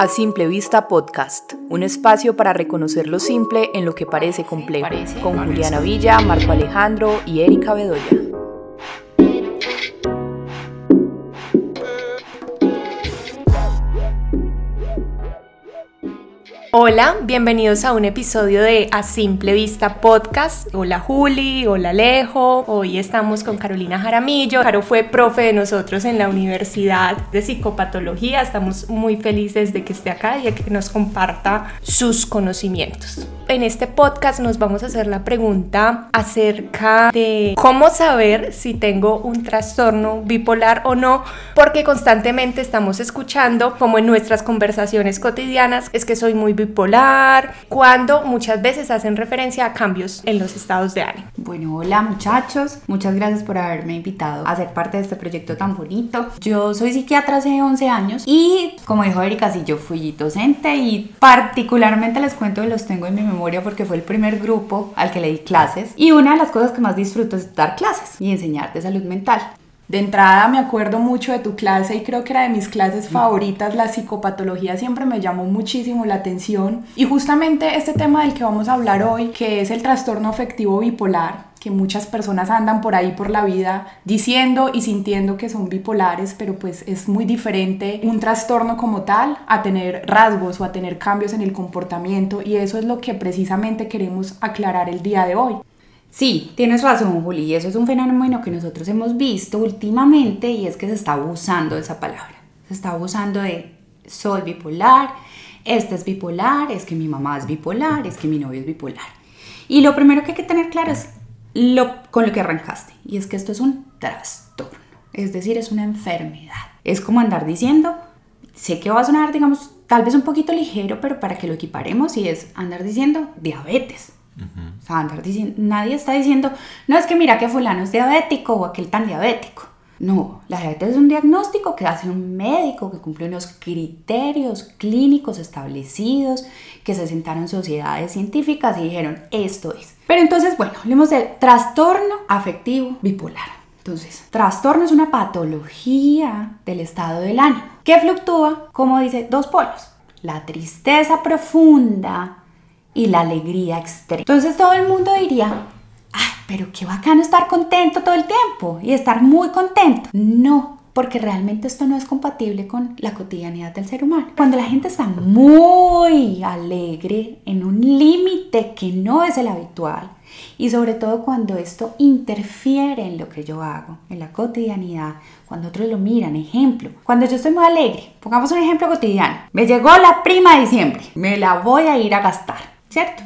A Simple Vista Podcast, un espacio para reconocer lo simple en lo que parece complejo, con Juliana Villa, Marco Alejandro y Erika Bedoya. Hola, bienvenidos a un episodio de A Simple Vista Podcast. Hola Juli, hola Alejo. Hoy estamos con Carolina Jaramillo. Caro fue profe de nosotros en la Universidad de Psicopatología. Estamos muy felices de que esté acá y de que nos comparta sus conocimientos. En este podcast nos vamos a hacer la pregunta acerca de cómo saber si tengo un trastorno bipolar o no, porque constantemente estamos escuchando, como en nuestras conversaciones cotidianas, es que soy muy bipolar, cuando muchas veces hacen referencia a cambios en los estados de ánimo. Bueno, hola muchachos, muchas gracias por haberme invitado a ser parte de este proyecto tan bonito. Yo soy psiquiatra hace 11 años y como dijo Erika, sí, yo fui docente y particularmente les cuento que los tengo en mi memoria porque fue el primer grupo al que le di clases y una de las cosas que más disfruto es dar clases y enseñar de salud mental. De entrada me acuerdo mucho de tu clase y creo que era de mis clases favoritas, la psicopatología siempre me llamó muchísimo la atención. Y justamente este tema del que vamos a hablar hoy, que es el trastorno afectivo bipolar, que muchas personas andan por ahí por la vida diciendo y sintiendo que son bipolares, pero pues es muy diferente un trastorno como tal a tener rasgos o a tener cambios en el comportamiento. Y eso es lo que precisamente queremos aclarar el día de hoy. Sí, tienes razón, Juli, y eso es un fenómeno que nosotros hemos visto últimamente y es que se está abusando de esa palabra. Se está abusando de soy bipolar, este es bipolar, es que mi mamá es bipolar, es que mi novio es bipolar. Y lo primero que hay que tener claro es lo, con lo que arrancaste, y es que esto es un trastorno, es decir, es una enfermedad. Es como andar diciendo, sé que va a sonar, digamos, tal vez un poquito ligero, pero para que lo equiparemos, y es andar diciendo diabetes o sea, nadie está diciendo, no es que mira que fulano es diabético o aquel tan diabético. No, la diabetes es un diagnóstico que hace un médico que cumple unos criterios clínicos establecidos, que se sentaron sociedades científicas y dijeron, esto es. Pero entonces, bueno, hablemos del trastorno afectivo bipolar. Entonces, trastorno es una patología del estado del ánimo que fluctúa, como dice, dos polos. La tristeza profunda y la alegría extrema. Entonces todo el mundo diría, ay, pero qué bacano estar contento todo el tiempo y estar muy contento. No, porque realmente esto no es compatible con la cotidianidad del ser humano. Cuando la gente está muy alegre en un límite que no es el habitual y sobre todo cuando esto interfiere en lo que yo hago, en la cotidianidad, cuando otros lo miran, ejemplo, cuando yo estoy muy alegre, pongamos un ejemplo cotidiano, me llegó la prima de diciembre, me la voy a ir a gastar ¿cierto?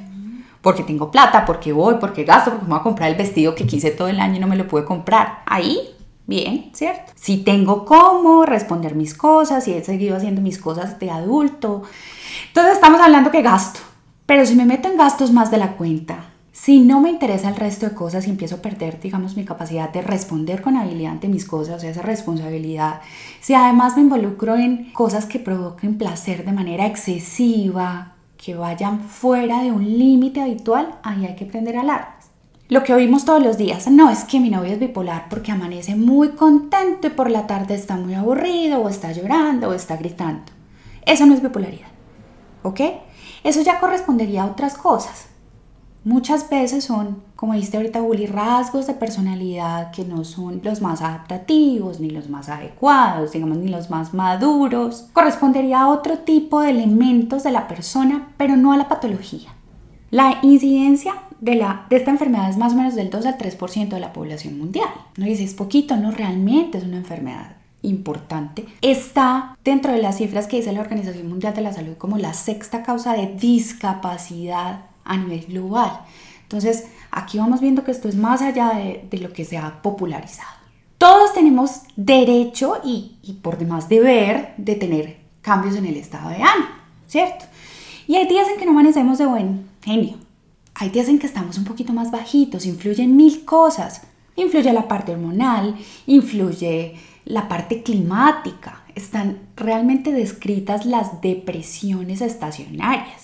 Porque tengo plata, porque voy, porque gasto, porque me voy a comprar el vestido que quise todo el año y no me lo pude comprar. Ahí, bien, ¿cierto? Si tengo cómo responder mis cosas, si he seguido haciendo mis cosas de adulto. Entonces estamos hablando que gasto. Pero si me meto en gastos más de la cuenta, si no me interesa el resto de cosas y empiezo a perder, digamos, mi capacidad de responder con habilidad ante mis cosas, o sea, esa responsabilidad, si además me involucro en cosas que provoquen placer de manera excesiva, que vayan fuera de un límite habitual, ahí hay que prender alarmas. Lo que oímos todos los días, no es que mi novio es bipolar porque amanece muy contento y por la tarde está muy aburrido o está llorando o está gritando. Eso no es bipolaridad, ¿ok? Eso ya correspondería a otras cosas. Muchas veces son, como dijiste ahorita, Juli, rasgos de personalidad que no son los más adaptativos, ni los más adecuados, digamos, ni los más maduros. Correspondería a otro tipo de elementos de la persona, pero no a la patología. La incidencia de, la, de esta enfermedad es más o menos del 2 al 3% de la población mundial. No dice, es poquito, no, realmente es una enfermedad importante, está dentro de las cifras que dice la Organización Mundial de la Salud como la sexta causa de discapacidad a nivel global. Entonces, aquí vamos viendo que esto es más allá de, lo que se ha popularizado. Todos tenemos derecho y, y por demás deber de tener cambios en el estado de ánimo, ¿cierto? Y hay días en que no amanecemos de buen genio. Hay días en que estamos un poquito más bajitos, influyen mil cosas. Influye la parte hormonal, influye la parte climática. Están realmente descritas las depresiones estacionarias.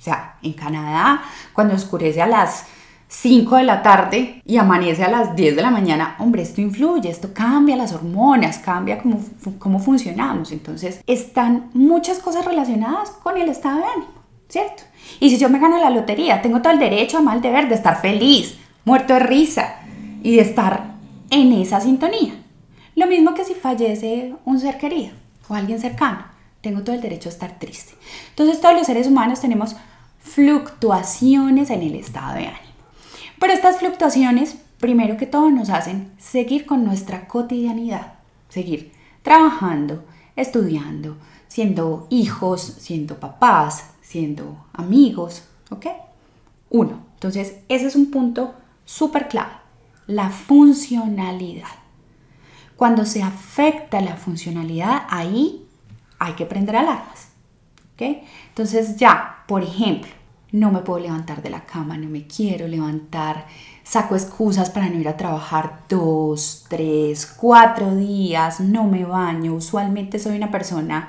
O sea, en Canadá, cuando oscurece a las 5 de la tarde y amanece a las 10 de la mañana, hombre, esto influye, esto cambia las hormonas, cambia cómo, cómo funcionamos. Entonces, están muchas cosas relacionadas con el estado de ánimo, ¿cierto? Y si yo me gano la lotería, tengo todo el derecho a mal deber de estar feliz, muerto de risa y de estar en esa sintonía. Lo mismo que si fallece un ser querido o alguien cercano, tengo todo el derecho a estar triste. Entonces, todos los seres humanos tenemos fluctuaciones en el estado de ánimo. Pero estas fluctuaciones, primero que todo, nos hacen seguir con nuestra cotidianidad, seguir trabajando, estudiando, siendo hijos, siendo papás, siendo amigos, ¿ok? Uno. Entonces, ese es un punto súper clave, la funcionalidad. Cuando se afecta la funcionalidad, ahí hay que prender alarmas, Entonces ya, por ejemplo, no me puedo levantar de la cama, no me quiero levantar, saco excusas para no ir a trabajar dos, tres, cuatro días, no me baño, usualmente soy una persona,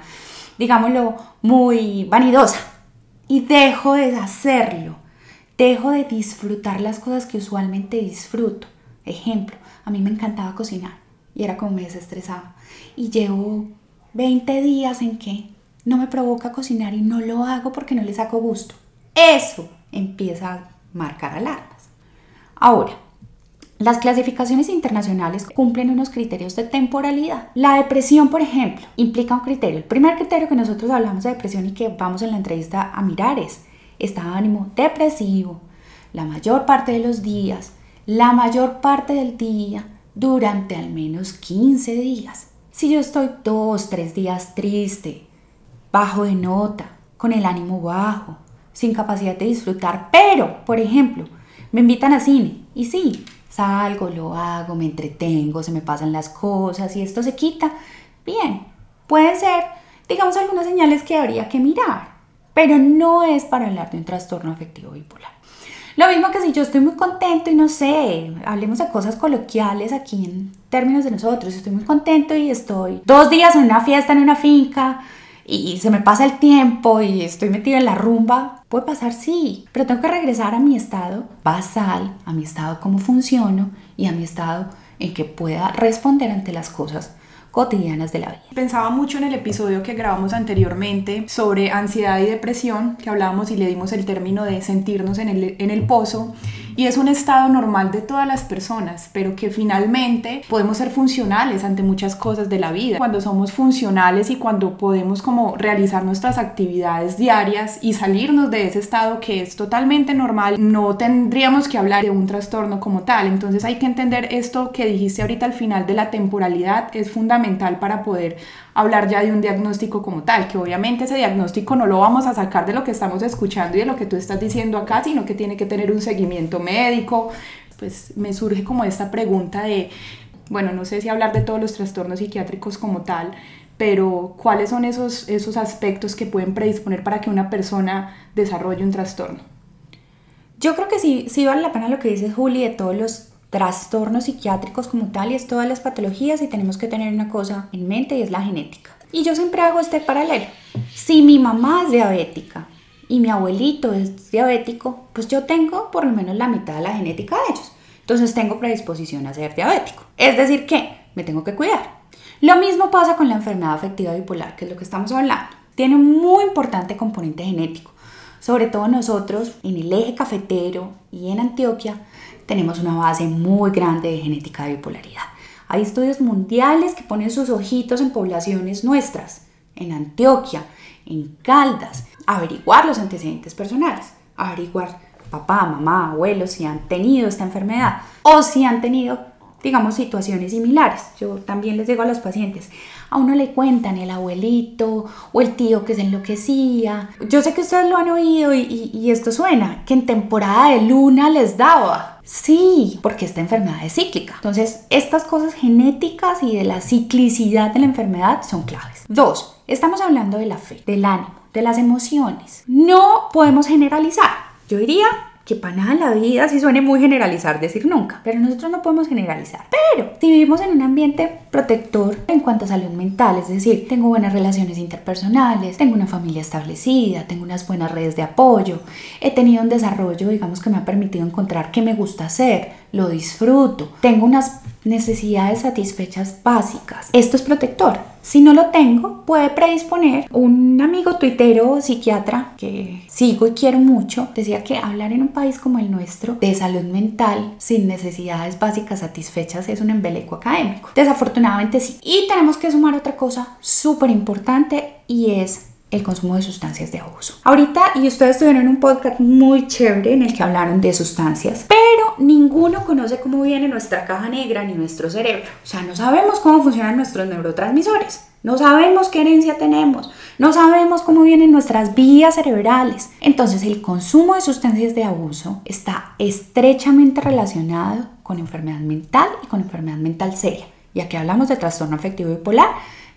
digámoslo, muy vanidosa y dejo de hacerlo, dejo de disfrutar las cosas que usualmente disfruto. Ejemplo, a mí me encantaba cocinar y era como me desestresaba. Y llevo 20 días en que no me provoca cocinar y no lo hago porque no le saco gusto. Eso empieza a marcar alarmas. Ahora, las clasificaciones internacionales cumplen unos criterios de temporalidad. La depresión, por ejemplo, implica un criterio. El primer criterio que nosotros hablamos de depresión y que vamos en la entrevista a mirar es estado de ánimo depresivo la mayor parte de los días, la mayor parte del día, durante al menos 15 días. Si yo estoy dos, tres días triste, bajo de nota, con el ánimo bajo, sin capacidad de disfrutar, pero, por ejemplo, me invitan a cine y sí, salgo, lo hago, me entretengo, se me pasan las cosas y esto se quita, bien, pueden ser, digamos, algunas señales que habría que mirar, pero no es para hablar de un trastorno afectivo bipolar. Lo mismo que si yo estoy muy contento y no sé, hablemos de cosas coloquiales aquí en términos de nosotros, estoy muy contento y estoy dos días en una fiesta en una finca, y se me pasa el tiempo y estoy metida en la rumba, puede pasar, sí, pero tengo que regresar a mi estado basal, a mi estado cómo funciono y a mi estado en que pueda responder ante las cosas cotidianas de la vida. Pensaba mucho en el episodio que grabamos anteriormente sobre ansiedad y depresión, que hablábamos y le dimos el término de sentirnos en el, en el pozo, y es un estado normal de todas las personas, pero que finalmente podemos ser funcionales ante muchas cosas de la vida. Cuando somos funcionales y cuando podemos como realizar nuestras actividades diarias y salirnos de ese estado que es totalmente normal, no tendríamos que hablar de un trastorno como tal. Entonces hay que entender esto que dijiste ahorita al final de la temporalidad es fundamental para poder hablar ya de un diagnóstico como tal, que obviamente ese diagnóstico no lo vamos a sacar de lo que estamos escuchando y de lo que tú estás diciendo acá, sino que tiene que tener un seguimiento médico. Pues me surge como esta pregunta de, bueno, no sé si hablar de todos los trastornos psiquiátricos como tal, pero ¿cuáles son esos, esos aspectos que pueden predisponer para que una persona desarrolle un trastorno? Yo creo que sí, sí vale la pena lo que dice Juli de todos los trastornos psiquiátricos como tal y es todas las patologías y tenemos que tener una cosa en mente y es la genética. Y yo siempre hago este paralelo. Si mi mamá es diabética y mi abuelito es diabético, pues yo tengo por lo menos la mitad de la genética de ellos. Entonces tengo predisposición a ser diabético. Es decir, que me tengo que cuidar. Lo mismo pasa con la enfermedad afectiva bipolar, que es lo que estamos hablando. Tiene un muy importante componente genético. Sobre todo nosotros en el eje cafetero y en Antioquia tenemos una base muy grande de genética de bipolaridad. Hay estudios mundiales que ponen sus ojitos en poblaciones nuestras, en Antioquia, en Caldas, averiguar los antecedentes personales, averiguar papá, mamá, abuelos si han tenido esta enfermedad o si han tenido digamos, situaciones similares. Yo también les digo a los pacientes, a uno le cuentan el abuelito o el tío que se enloquecía. Yo sé que ustedes lo han oído y, esto suena, que en temporada de luna les daba. Sí, porque esta enfermedad es cíclica. Entonces, estas cosas genéticas y de la ciclicidad de la enfermedad son claves. Dos, estamos hablando de la fe, del ánimo, de las emociones. No podemos generalizar. Yo diría que para nada en la vida, si suene muy generalizar decir nunca, pero nosotros no podemos generalizar. Pero si vivimos en un ambiente protector en cuanto a salud mental, es decir, tengo buenas relaciones interpersonales, tengo una familia establecida, tengo unas buenas redes de apoyo, he tenido un desarrollo, digamos, que me ha permitido encontrar qué me gusta hacer, lo disfruto, tengo unas necesidades satisfechas básicas. Esto es protector. Si no lo tengo, puede predisponer un amigo tuitero o psiquiatra que sigo y quiero mucho. Decía que hablar en un país como el nuestro de salud mental sin necesidades básicas satisfechas es un embeleco académico. Desafortunadamente sí. Y tenemos que sumar otra cosa súper importante y es el consumo de sustancias de abuso. Ahorita, y ustedes tuvieron un podcast muy chévere en el que hablaron de sustancias, pero ninguno conoce cómo viene nuestra caja negra ni nuestro cerebro. O sea, no sabemos cómo funcionan nuestros neurotransmisores. No sabemos qué herencia tenemos, no sabemos cómo vienen nuestras vías cerebrales. Entonces el consumo de sustancias de abuso está estrechamente relacionado con enfermedad mental y con enfermedad mental seria. Y aquí hablamos de trastorno afectivo bipolar,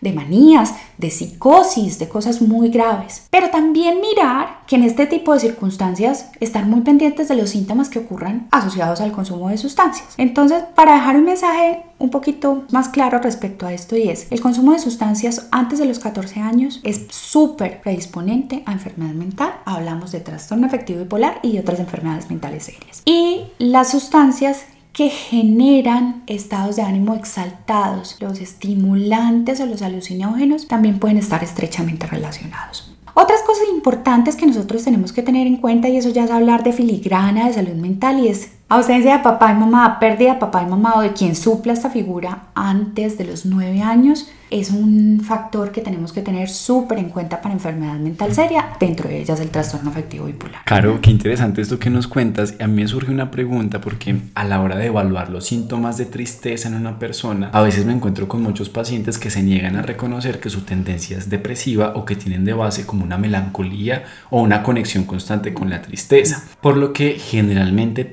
de manías, de psicosis, de cosas muy graves. Pero también mirar que en este tipo de circunstancias estar muy pendientes de los síntomas que ocurran asociados al consumo de sustancias. Entonces, para dejar un mensaje un poquito más claro respecto a esto y es, el consumo de sustancias antes de los 14 años es súper predisponente a enfermedad mental. Hablamos de trastorno afectivo bipolar y otras enfermedades mentales serias. Y las sustancias que generan estados de ánimo exaltados. Los estimulantes o los alucinógenos también pueden estar estrechamente relacionados. Otras cosas importantes que nosotros tenemos que tener en cuenta, y eso ya es hablar de filigrana, de salud mental, y es ausencia de papá y mamá, pérdida de papá y mamá o de quien supla esta figura antes de los nueve años, es un factor que tenemos que tener súper en cuenta para enfermedad mental seria, dentro de ellas el trastorno afectivo bipolar. Claro, qué interesante esto que nos cuentas. A mí me surge una pregunta porque a la hora de evaluar los síntomas de tristeza en una persona, a veces me encuentro con muchos pacientes que se niegan a reconocer que su tendencia es depresiva o que tienen de base como una melancolía o una conexión constante con la tristeza, por lo que generalmente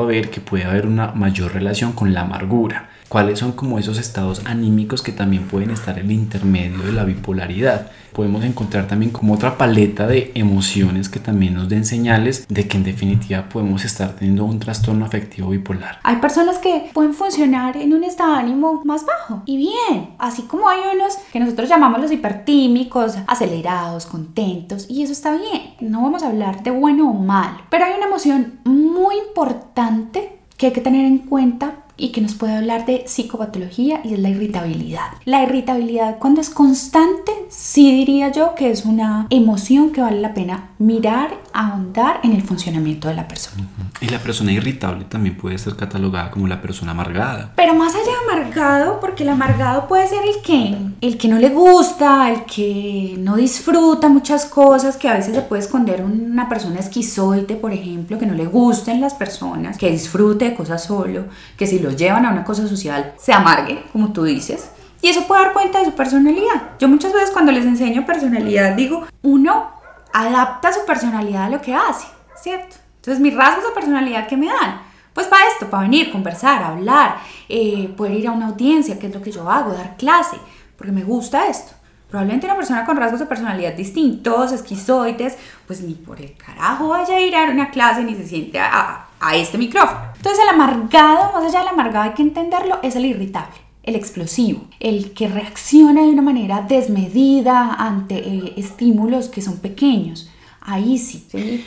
a ver que puede haber una mayor relación con la amargura cuáles son como esos estados anímicos que también pueden estar en el intermedio de la bipolaridad. Podemos encontrar también como otra paleta de emociones que también nos den señales de que en definitiva podemos estar teniendo un trastorno afectivo bipolar. Hay personas que pueden funcionar en un estado de ánimo más bajo y bien, así como hay unos que nosotros llamamos los hipertímicos, acelerados, contentos y eso está bien. No vamos a hablar de bueno o mal, pero hay una emoción muy importante que hay que tener en cuenta y que nos puede hablar de psicopatología y es la irritabilidad. La irritabilidad cuando es constante, sí diría yo que es una emoción que vale la pena mirar, ahondar en el funcionamiento de la persona. Y la persona irritable también puede ser catalogada como la persona amargada. Pero más allá de amargado, porque el amargado puede ser el que, el que no le gusta, el que no disfruta muchas cosas, que a veces se puede esconder una persona esquizoide, por ejemplo, que no le gusten las personas, que disfrute de cosas solo, que si lo llevan a una cosa social se amargue, como tú dices. Y eso puede dar cuenta de su personalidad. Yo muchas veces cuando les enseño personalidad digo, uno adapta su personalidad a lo que hace, ¿cierto? Entonces, mis rasgos de personalidad que me dan, pues para esto, para venir, conversar, hablar, eh, poder ir a una audiencia, que es lo que yo hago, dar clase, porque me gusta esto. Probablemente una persona con rasgos de personalidad distintos, esquizoides, pues ni por el carajo vaya a ir a una clase ni se siente a este micrófono. Entonces el amargado, más allá del amargado hay que entenderlo, es el irritable el explosivo, el que reacciona de una manera desmedida ante eh, estímulos que son pequeños ahí sí. sí.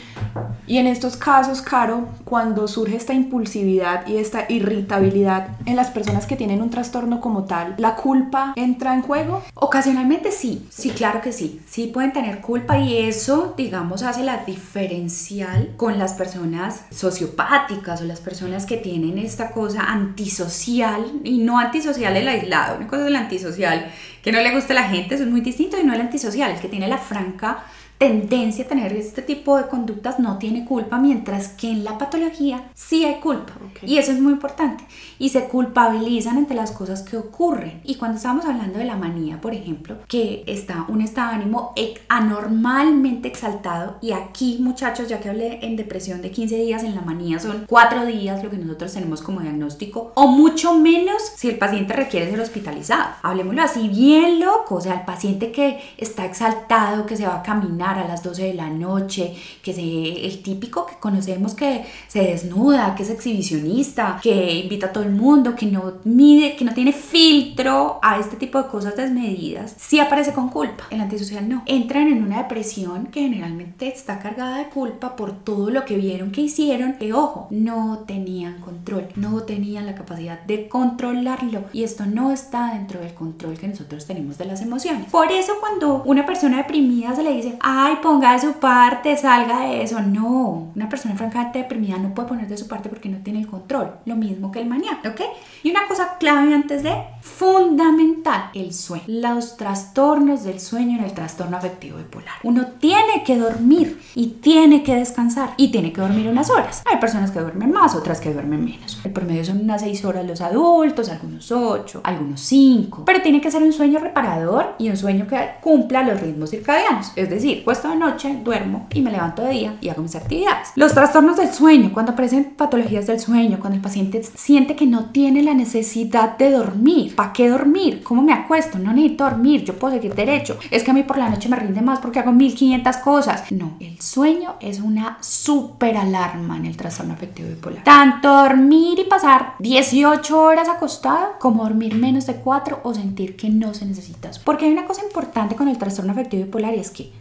Y en estos casos, Caro, cuando surge esta impulsividad y esta irritabilidad en las personas que tienen un trastorno como tal, ¿la culpa entra en juego? Ocasionalmente sí, sí, claro que sí. Sí pueden tener culpa y eso, digamos, hace la diferencial con las personas sociopáticas o las personas que tienen esta cosa antisocial y no antisocial el aislado. Una cosa es el antisocial, que no le gusta a la gente, eso es muy distinto, y no el antisocial, el que tiene la franca tendencia a tener este tipo de conductas no tiene culpa, mientras que en la patología sí hay culpa. Y eso es muy importante. Y se culpabilizan entre las cosas que ocurren. Y cuando estamos hablando de la manía, por ejemplo, que está un estado de ánimo anormalmente exaltado, y aquí muchachos, ya que hablé en depresión de 15 días, en la manía son 4 días lo que nosotros tenemos como diagnóstico, o mucho menos si el paciente requiere ser hospitalizado. Hablemoslo así bien loco, o sea, el paciente que está exaltado, que se va a caminar, a las 12 de la noche, que se, el típico que conocemos que se desnuda, que es exhibicionista, que invita a todo el mundo, que no mide, que no tiene filtro a este tipo de cosas desmedidas, sí aparece con culpa. El antisocial no. Entran en una depresión que generalmente está cargada de culpa por todo lo que vieron que hicieron, que ojo, no tenían control, no tenían la capacidad de controlarlo y esto no está dentro del control que nosotros tenemos de las emociones. Por eso cuando una persona deprimida se le dice, ay, ponga de su parte, salga de eso, no, una persona francamente deprimida no puede poner de su parte porque no tiene el control, lo mismo que el maníaco, ¿ok? Y una cosa clave antes de, fundamental, el sueño, los trastornos del sueño en el trastorno afectivo bipolar. Uno tiene que dormir y tiene que descansar y tiene que dormir unas horas. Hay personas que duermen más, otras que duermen menos. El promedio son unas 6 horas los adultos, algunos 8, algunos 5. Pero tiene que ser un sueño reparador y un sueño que cumpla los ritmos circadianos. Es decir, puesto de noche, duermo y me levanto de día y hago mis actividades. Los trastornos del sueño, cuando aparecen patologías del sueño, cuando el paciente siente que no tiene la necesidad de dormir. ¿Para qué dormir? ¿Cómo me acuesto? No necesito dormir, yo puedo seguir derecho. Es que a mí por la noche me rinde más porque hago 1500 cosas. No, el sueño es una super alarma en el trastorno afectivo bipolar. Tanto dormir y pasar 18 horas acostada como dormir menos de 4 o sentir que no se necesitas. Porque hay una cosa importante con el trastorno afectivo bipolar y es que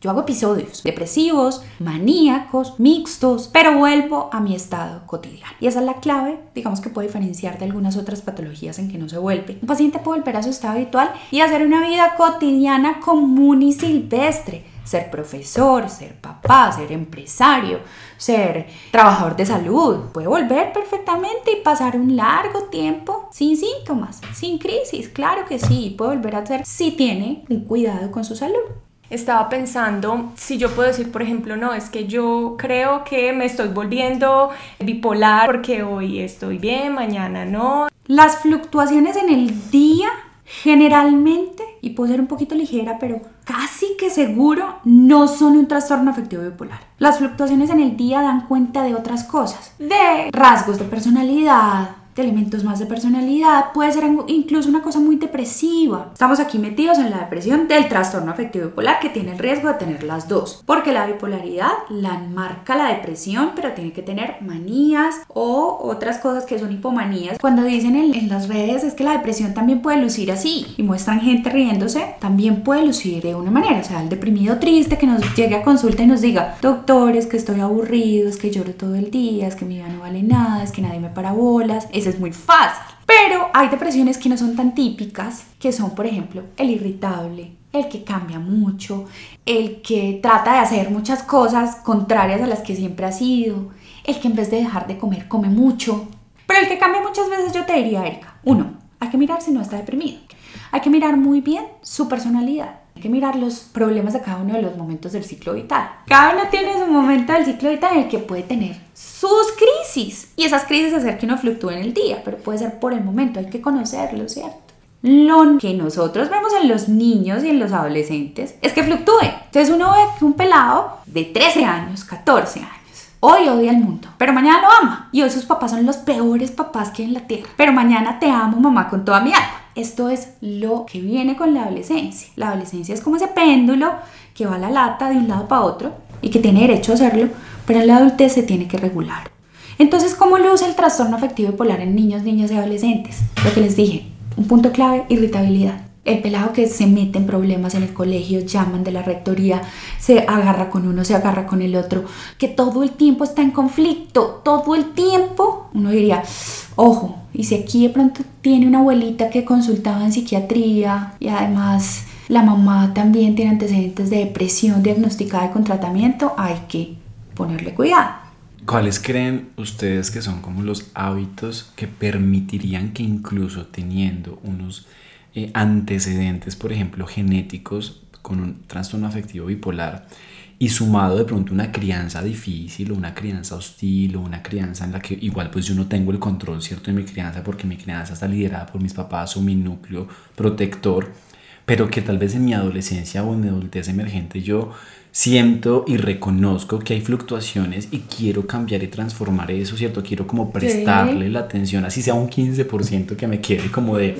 yo hago episodios depresivos, maníacos, mixtos, pero vuelvo a mi estado cotidiano. Y esa es la clave, digamos que puede diferenciar de algunas otras patologías en que no se vuelve. Un paciente puede volver a su estado habitual y hacer una vida cotidiana común y silvestre. Ser profesor, ser papá, ser empresario, ser trabajador de salud. Puede volver perfectamente y pasar un largo tiempo sin síntomas, sin crisis. Claro que sí, puede volver a hacer si tiene un cuidado con su salud estaba pensando si yo puedo decir, por ejemplo, no, es que yo creo que me estoy volviendo bipolar porque hoy estoy bien, mañana no. Las fluctuaciones en el día generalmente, y puedo ser un poquito ligera, pero casi que seguro no son un trastorno afectivo bipolar. Las fluctuaciones en el día dan cuenta de otras cosas, de rasgos de personalidad, de elementos más de personalidad, puede ser incluso una cosa muy depresiva. Estamos aquí metidos en la depresión del trastorno afectivo bipolar que tiene el riesgo de tener las dos, porque la bipolaridad la marca la depresión, pero tiene que tener manías o otras cosas que son hipomanías. Cuando dicen en, en las redes es que la depresión también puede lucir así y muestran gente riéndose, también puede lucir de una manera, o sea, el deprimido triste que nos llegue a consulta y nos diga, doctores, que estoy aburrido, es que lloro todo el día, es que mi vida no vale nada, es que nadie me para bolas, ese es muy fácil. Pero hay depresiones que no son tan típicas, que son, por ejemplo, el irritable, el que cambia mucho, el que trata de hacer muchas cosas contrarias a las que siempre ha sido, el que en vez de dejar de comer come mucho. Pero el que cambia muchas veces yo te diría, Erika, uno, hay que mirar si no está deprimido. Hay que mirar muy bien su personalidad. Hay que mirar los problemas de cada uno de los momentos del ciclo vital. Cada uno tiene su momento del ciclo vital en el que puede tener sus crisis. Y esas crisis hacer que uno fluctúe en el día, pero puede ser por el momento, hay que conocerlo, ¿cierto? Lo que nosotros vemos en los niños y en los adolescentes es que fluctúe. Entonces uno ve que un pelado de 13 años, 14 años, Hoy odia al mundo, pero mañana lo ama. Y hoy sus papás son los peores papás que hay en la tierra. Pero mañana te amo, mamá, con toda mi alma. Esto es lo que viene con la adolescencia. La adolescencia es como ese péndulo que va a la lata de un lado para otro y que tiene derecho a hacerlo, pero la adultez se tiene que regular. Entonces, ¿cómo luce el trastorno afectivo bipolar en niños, niñas y adolescentes? Lo que les dije, un punto clave, irritabilidad. El pelado que se mete en problemas en el colegio, llaman de la rectoría, se agarra con uno, se agarra con el otro, que todo el tiempo está en conflicto, todo el tiempo, uno diría, ojo, y si aquí de pronto tiene una abuelita que consultaba en psiquiatría y además la mamá también tiene antecedentes de depresión diagnosticada y con tratamiento, hay que ponerle cuidado. ¿Cuáles creen ustedes que son como los hábitos que permitirían que incluso teniendo unos eh, antecedentes, por ejemplo, genéticos con un trastorno afectivo bipolar y sumado de pronto una crianza difícil o una crianza hostil o una crianza en la que igual pues yo no tengo el control cierto de mi crianza porque mi crianza está liderada por mis papás o mi núcleo protector, pero que tal vez en mi adolescencia o en mi adultez emergente yo siento y reconozco que hay fluctuaciones y quiero cambiar y transformar eso, ¿cierto? Quiero como prestarle la atención, así sea un 15% que me quede como de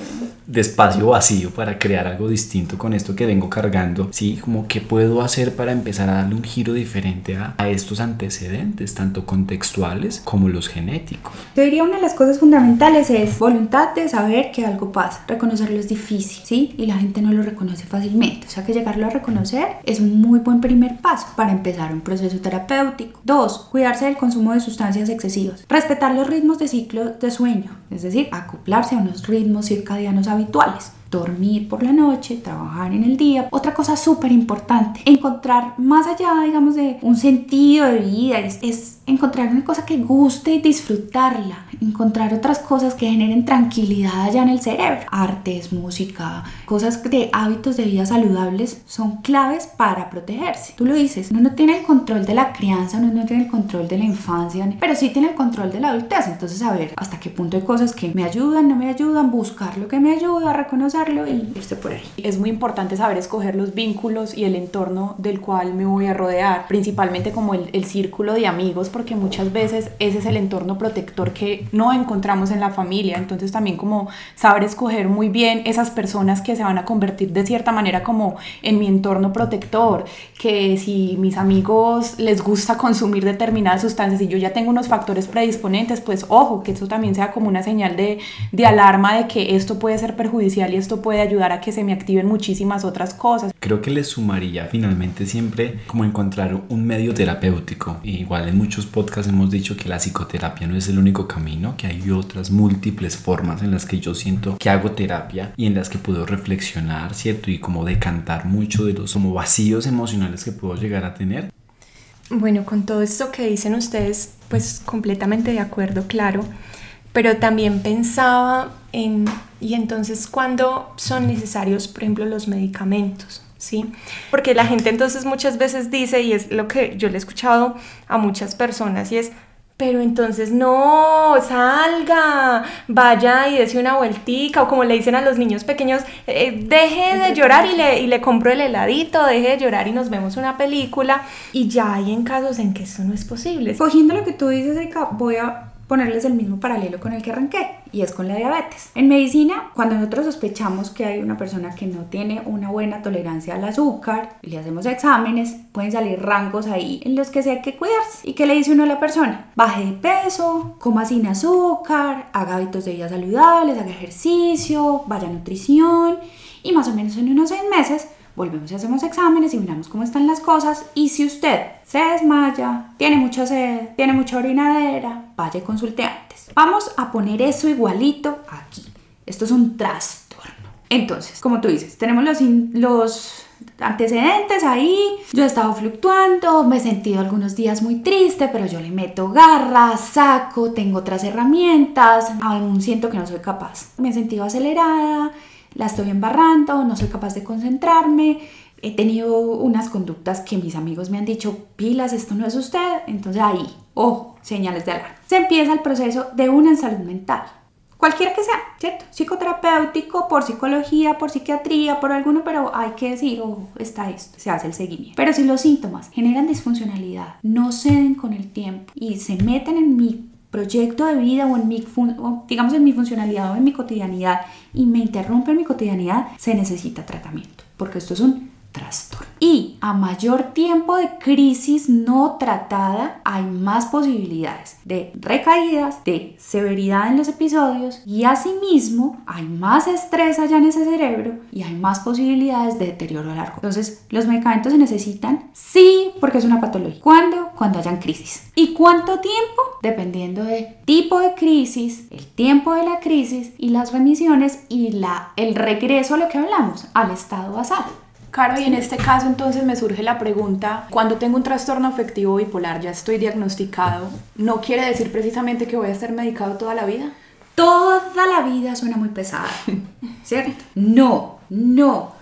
de espacio vacío para crear algo distinto con esto que vengo cargando, ¿sí? Como qué puedo hacer para empezar a darle un giro diferente a, a estos antecedentes, tanto contextuales como los genéticos. Yo diría una de las cosas fundamentales es voluntad de saber que algo pasa. Reconocerlo es difícil, ¿sí? Y la gente no lo reconoce fácilmente. O sea que llegarlo a reconocer es un muy buen primer paso para empezar un proceso terapéutico. Dos, cuidarse del consumo de sustancias excesivas. Respetar los ritmos de ciclo de sueño, es decir, acoplarse a unos ritmos circadianos habituales dormir por la noche, trabajar en el día. Otra cosa súper importante, encontrar más allá, digamos, de un sentido de vida, es, encontrar una cosa que guste y disfrutarla, encontrar otras cosas que generen tranquilidad allá en el cerebro. Artes, música, cosas de hábitos de vida saludables son claves para protegerse. Tú lo dices, uno no tiene el control de la crianza, uno no tiene el control de la infancia, pero sí tiene el control de la adultez. Entonces, saber hasta qué punto hay cosas que me ayudan, no me ayudan, buscar lo que me ayuda, a y irse por ahí. Es muy importante saber escoger los vínculos y el entorno del cual me voy a rodear, principalmente como el, el círculo de amigos, porque muchas veces ese es el entorno protector que no encontramos en la familia. Entonces también como saber escoger muy bien esas personas que se van a convertir de cierta manera como en mi entorno protector, que si mis amigos les gusta consumir determinadas sustancias y yo ya tengo unos factores predisponentes, pues ojo, que eso también sea como una señal de, de alarma de que esto puede ser perjudicial y esto puede ayudar a que se me activen muchísimas otras cosas. Creo que le sumaría finalmente siempre como encontrar un medio terapéutico. Igual en muchos podcasts hemos dicho que la psicoterapia no es el único camino, que hay otras múltiples formas en las que yo siento que hago terapia y en las que puedo reflexionar, ¿cierto? Y como decantar mucho de los como vacíos emocionales que puedo llegar a tener. Bueno, con todo esto que dicen ustedes, pues completamente de acuerdo, claro pero también pensaba en, y entonces, ¿cuándo son necesarios, por ejemplo, los medicamentos? ¿Sí? Porque la gente entonces muchas veces dice, y es lo que yo le he escuchado a muchas personas, y es, pero entonces no, salga, vaya y dése una vueltica, o como le dicen a los niños pequeños, eh, deje de llorar y le, y le compro el heladito, deje de llorar y nos vemos una película, y ya hay en casos en que eso no es posible. Cogiendo lo que tú dices, Erika, voy a ponerles el mismo paralelo con el que arranqué y es con la diabetes. En medicina, cuando nosotros sospechamos que hay una persona que no tiene una buena tolerancia al azúcar y le hacemos exámenes, pueden salir rangos ahí en los que se hay que cuidarse. ¿Y qué le dice uno a la persona? Baje de peso, coma sin azúcar, haga hábitos de vida saludables, haga ejercicio, vaya a nutrición y más o menos en unos seis meses volvemos y hacemos exámenes y miramos cómo están las cosas. Y si usted se desmaya, tiene mucha sed, tiene mucha orinadera, vaya y consulte antes. Vamos a poner eso igualito aquí. Esto es un trastorno. Entonces, como tú dices, tenemos los, los antecedentes ahí. Yo he estado fluctuando, me he sentido algunos días muy triste, pero yo le meto garra, saco, tengo otras herramientas, aún siento que no soy capaz. Me he sentido acelerada, la estoy embarrando, no soy capaz de concentrarme, he tenido unas conductas que mis amigos me han dicho, pilas, esto no es usted, entonces ahí, ojo, señales de alarma. Se empieza el proceso de una salud mental, cualquiera que sea, ¿cierto? Psicoterapéutico, por psicología, por psiquiatría, por alguno, pero hay que decir, ojo, está esto, se hace el seguimiento. Pero si los síntomas generan disfuncionalidad, no ceden con el tiempo y se meten en mi proyecto de vida o en mi, digamos, en mi funcionalidad o en mi cotidianidad y me interrumpe mi cotidianidad, se necesita tratamiento, porque esto es un trastorno. Y a mayor tiempo de crisis no tratada, hay más posibilidades de recaídas, de severidad en los episodios y asimismo hay más estrés allá en ese cerebro y hay más posibilidades de deterioro largo. Entonces, los medicamentos se necesitan, sí, porque es una patología. ¿Cuándo? Cuando hayan crisis. ¿Y cuánto tiempo? Dependiendo del tipo de crisis, el tiempo de la crisis y las remisiones y la, el regreso a lo que hablamos, al estado basal. Caro, y en este caso entonces me surge la pregunta, cuando tengo un trastorno afectivo bipolar, ya estoy diagnosticado, ¿no quiere decir precisamente que voy a estar medicado toda la vida? Toda la vida suena muy pesada, ¿cierto? No, no.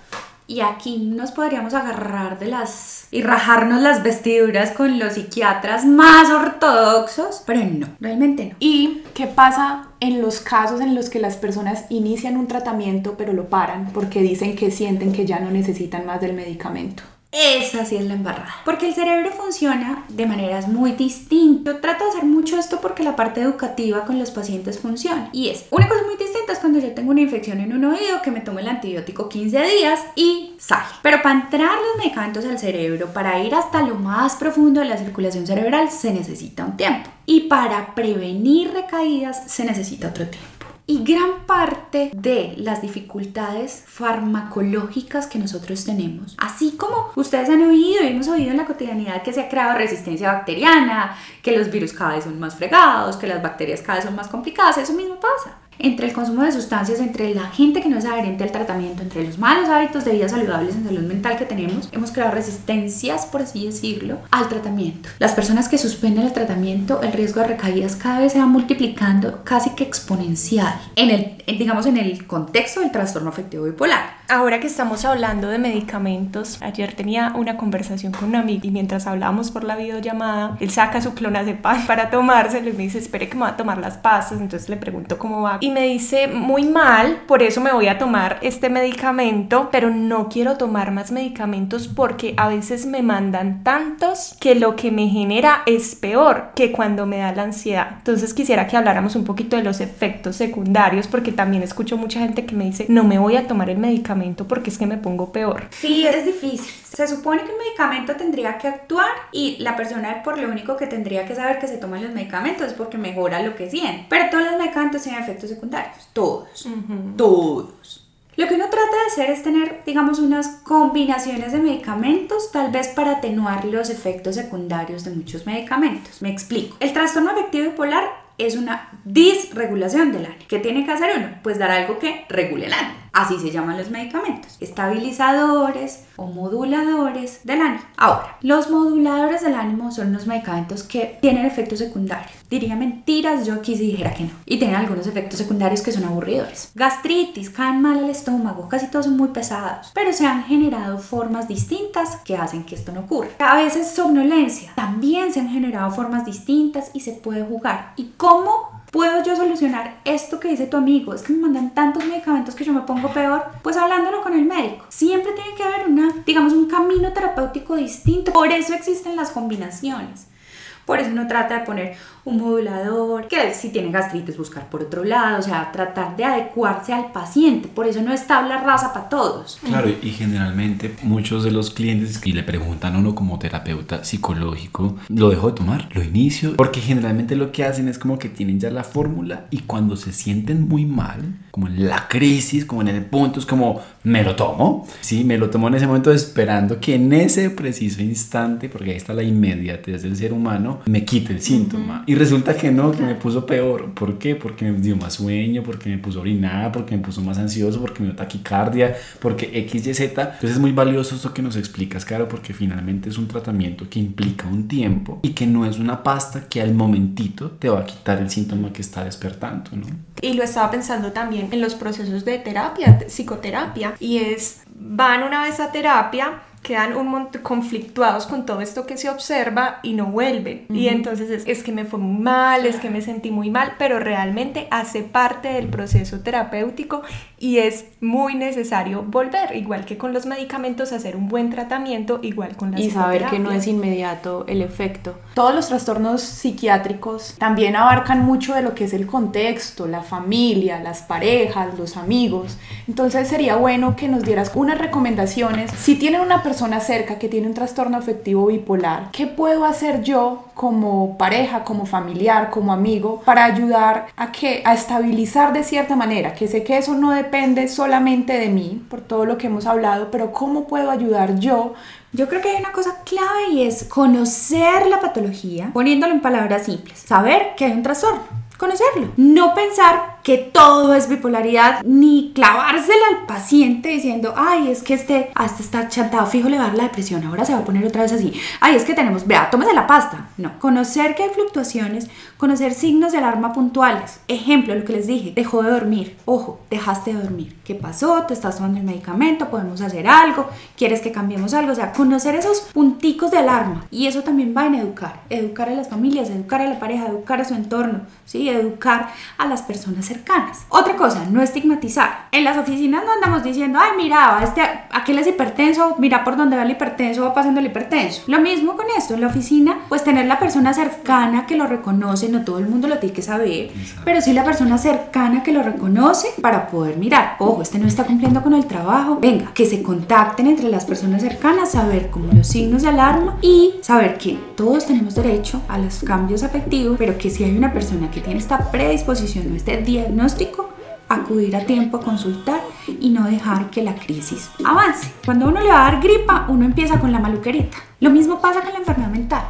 Y aquí nos podríamos agarrar de las y rajarnos las vestiduras con los psiquiatras más ortodoxos, pero no, realmente no. ¿Y qué pasa en los casos en los que las personas inician un tratamiento pero lo paran porque dicen que sienten que ya no necesitan más del medicamento? Esa sí es la embarrada. Porque el cerebro funciona de maneras muy distintas. Yo trato de hacer mucho esto porque la parte educativa con los pacientes funciona. Y es una cosa muy distinta es cuando yo tengo una infección en un oído que me tomo el antibiótico 15 días y sale. Pero para entrar los medicamentos al cerebro, para ir hasta lo más profundo de la circulación cerebral, se necesita un tiempo. Y para prevenir recaídas se necesita otro tiempo. Y gran parte de las dificultades farmacológicas que nosotros tenemos, así como ustedes han oído y hemos oído en la cotidianidad que se ha creado resistencia bacteriana, que los virus cada vez son más fregados, que las bacterias cada vez son más complicadas, eso mismo pasa entre el consumo de sustancias, entre la gente que no es adherente al tratamiento, entre los malos hábitos de vida saludables en salud mental que tenemos, hemos creado resistencias, por así decirlo, al tratamiento. Las personas que suspenden el tratamiento, el riesgo de recaídas cada vez se va multiplicando casi que exponencial en el, digamos, en el contexto del trastorno afectivo bipolar. Ahora que estamos hablando de medicamentos, ayer tenía una conversación con un amigo y mientras hablábamos por la videollamada, él saca su clonazepam para tomárselo y me dice, espere que me va a tomar las pastas, entonces le pregunto cómo va y me dice, muy mal, por eso me voy a tomar este medicamento, pero no quiero tomar más medicamentos porque a veces me mandan tantos que lo que me genera es peor que cuando me da la ansiedad. Entonces quisiera que habláramos un poquito de los efectos secundarios porque también escucho mucha gente que me dice, no me voy a tomar el medicamento porque es que me pongo peor. Sí, es difícil. Se supone que el medicamento tendría que actuar y la persona por lo único que tendría que saber que se toman los medicamentos es porque mejora lo que siente. Pero todos los medicamentos tienen efectos secundarios. Todos. Todos. Lo que uno trata de hacer es tener, digamos, unas combinaciones de medicamentos, tal vez para atenuar los efectos secundarios de muchos medicamentos. Me explico. El trastorno afectivo bipolar es una disregulación del ánimo. ¿Qué tiene que hacer uno? Pues dar algo que regule el ánimo. Así se llaman los medicamentos. Estabilizadores o moduladores del ánimo. Ahora, los moduladores del ánimo son los medicamentos que tienen efectos secundarios. Diría mentiras yo aquí si dijera que no. Y tienen algunos efectos secundarios que son aburridores. Gastritis, caen mal al estómago, casi todos son muy pesados. Pero se han generado formas distintas que hacen que esto no ocurra. A veces somnolencia. También se han generado formas distintas y se puede jugar. ¿Y cómo ¿Puedo yo solucionar esto que dice tu amigo? Es que me mandan tantos medicamentos que yo me pongo peor. Pues hablándolo con el médico. Siempre tiene que haber una, digamos, un camino terapéutico distinto. Por eso existen las combinaciones. Por eso uno trata de poner un modulador, que si tiene gastritis buscar por otro lado, o sea, tratar de adecuarse al paciente. Por eso no es tabla rasa para todos. Claro, y generalmente muchos de los clientes que le preguntan a uno como terapeuta psicológico, lo dejo de tomar, lo inicio, porque generalmente lo que hacen es como que tienen ya la fórmula y cuando se sienten muy mal, como en la crisis, como en el punto, es como, me lo tomo, sí, me lo tomo en ese momento esperando que en ese preciso instante, porque ahí está la inmediatez del ser humano, me quite el síntoma. Y resulta que no, que me puso peor. ¿Por qué? Porque me dio más sueño, porque me puso orinada, porque me puso más ansioso, porque me dio taquicardia, porque X, Y, Z. Entonces es muy valioso esto que nos explicas, claro, porque finalmente es un tratamiento que implica un tiempo y que no es una pasta que al momentito te va a quitar el síntoma que está despertando, ¿no? Y lo estaba pensando también en los procesos de terapia, psicoterapia, y es, van una vez a terapia, quedan un montón conflictuados con todo esto que se observa y no vuelven. Y entonces es, es, que me fue muy mal, es que me sentí muy mal, pero realmente hace parte del proceso terapéutico y es muy necesario volver, igual que con los medicamentos, hacer un buen tratamiento, igual con la Y saber que no es inmediato el efecto. Todos los trastornos psiquiátricos también abarcan mucho de lo que es el contexto, la familia, las parejas, los amigos. Entonces sería bueno que nos dieras unas recomendaciones. Si tienen una persona cerca que tiene un trastorno afectivo bipolar, ¿qué puedo hacer yo como pareja, como familiar, como amigo para ayudar a que a estabilizar de cierta manera? Que sé que eso no depende solamente de mí, por todo lo que hemos hablado, pero ¿cómo puedo ayudar yo? Yo creo que hay una cosa clave y es conocer la patología, poniéndolo en palabras simples, saber que hay un trastorno, conocerlo, no pensar que todo es bipolaridad, ni clavársela al paciente diciendo, ay, es que este, hasta está chantado, fijo, le va a dar la depresión, ahora se va a poner otra vez así, ay, es que tenemos, vea, tómese la pasta. No, conocer que hay fluctuaciones, conocer signos de alarma puntuales. Ejemplo, lo que les dije, dejó de dormir, ojo, dejaste de dormir. ¿Qué pasó? ¿Te estás tomando el medicamento? ¿Podemos hacer algo? ¿Quieres que cambiemos algo? O sea, conocer esos punticos de alarma. Y eso también va en educar. Educar a las familias, educar a la pareja, educar a su entorno, ¿sí? Educar a las personas cercanas cercanas. Otra cosa, no estigmatizar. En las oficinas no andamos diciendo, ay, mira, este, aquel es hipertenso, mira por dónde va el hipertenso, va pasando el hipertenso. Lo mismo con esto, en la oficina, pues tener la persona cercana que lo reconoce, no todo el mundo lo tiene que saber, pero sí la persona cercana que lo reconoce para poder mirar, ojo, este no está cumpliendo con el trabajo, venga, que se contacten entre las personas cercanas, saber como los signos de alarma y saber que todos tenemos derecho a los cambios afectivos, pero que si hay una persona que tiene esta predisposición o este diagnóstico, acudir a tiempo a consultar y no dejar que la crisis avance. Cuando uno le va a dar gripa, uno empieza con la maluquerita. Lo mismo pasa con la enfermedad mental.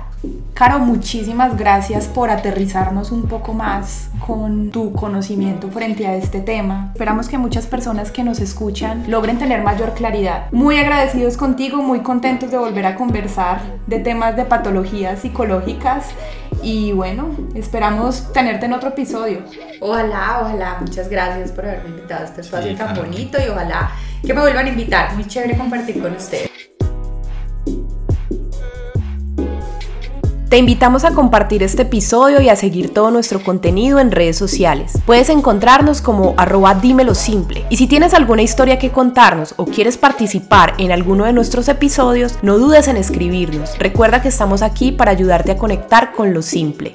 Caro, muchísimas gracias por aterrizarnos un poco más con tu conocimiento frente a este tema. Esperamos que muchas personas que nos escuchan logren tener mayor claridad. Muy agradecidos contigo, muy contentos de volver a conversar de temas de patologías psicológicas y bueno, esperamos tenerte en otro episodio. Ojalá, ojalá. Muchas gracias por haberme invitado a este espacio tan bonito y ojalá que me vuelvan a invitar. Muy chévere compartir con ustedes. Te invitamos a compartir este episodio y a seguir todo nuestro contenido en redes sociales. Puedes encontrarnos como arroba dímelo simple. Y si tienes alguna historia que contarnos o quieres participar en alguno de nuestros episodios, no dudes en escribirnos. Recuerda que estamos aquí para ayudarte a conectar con lo simple.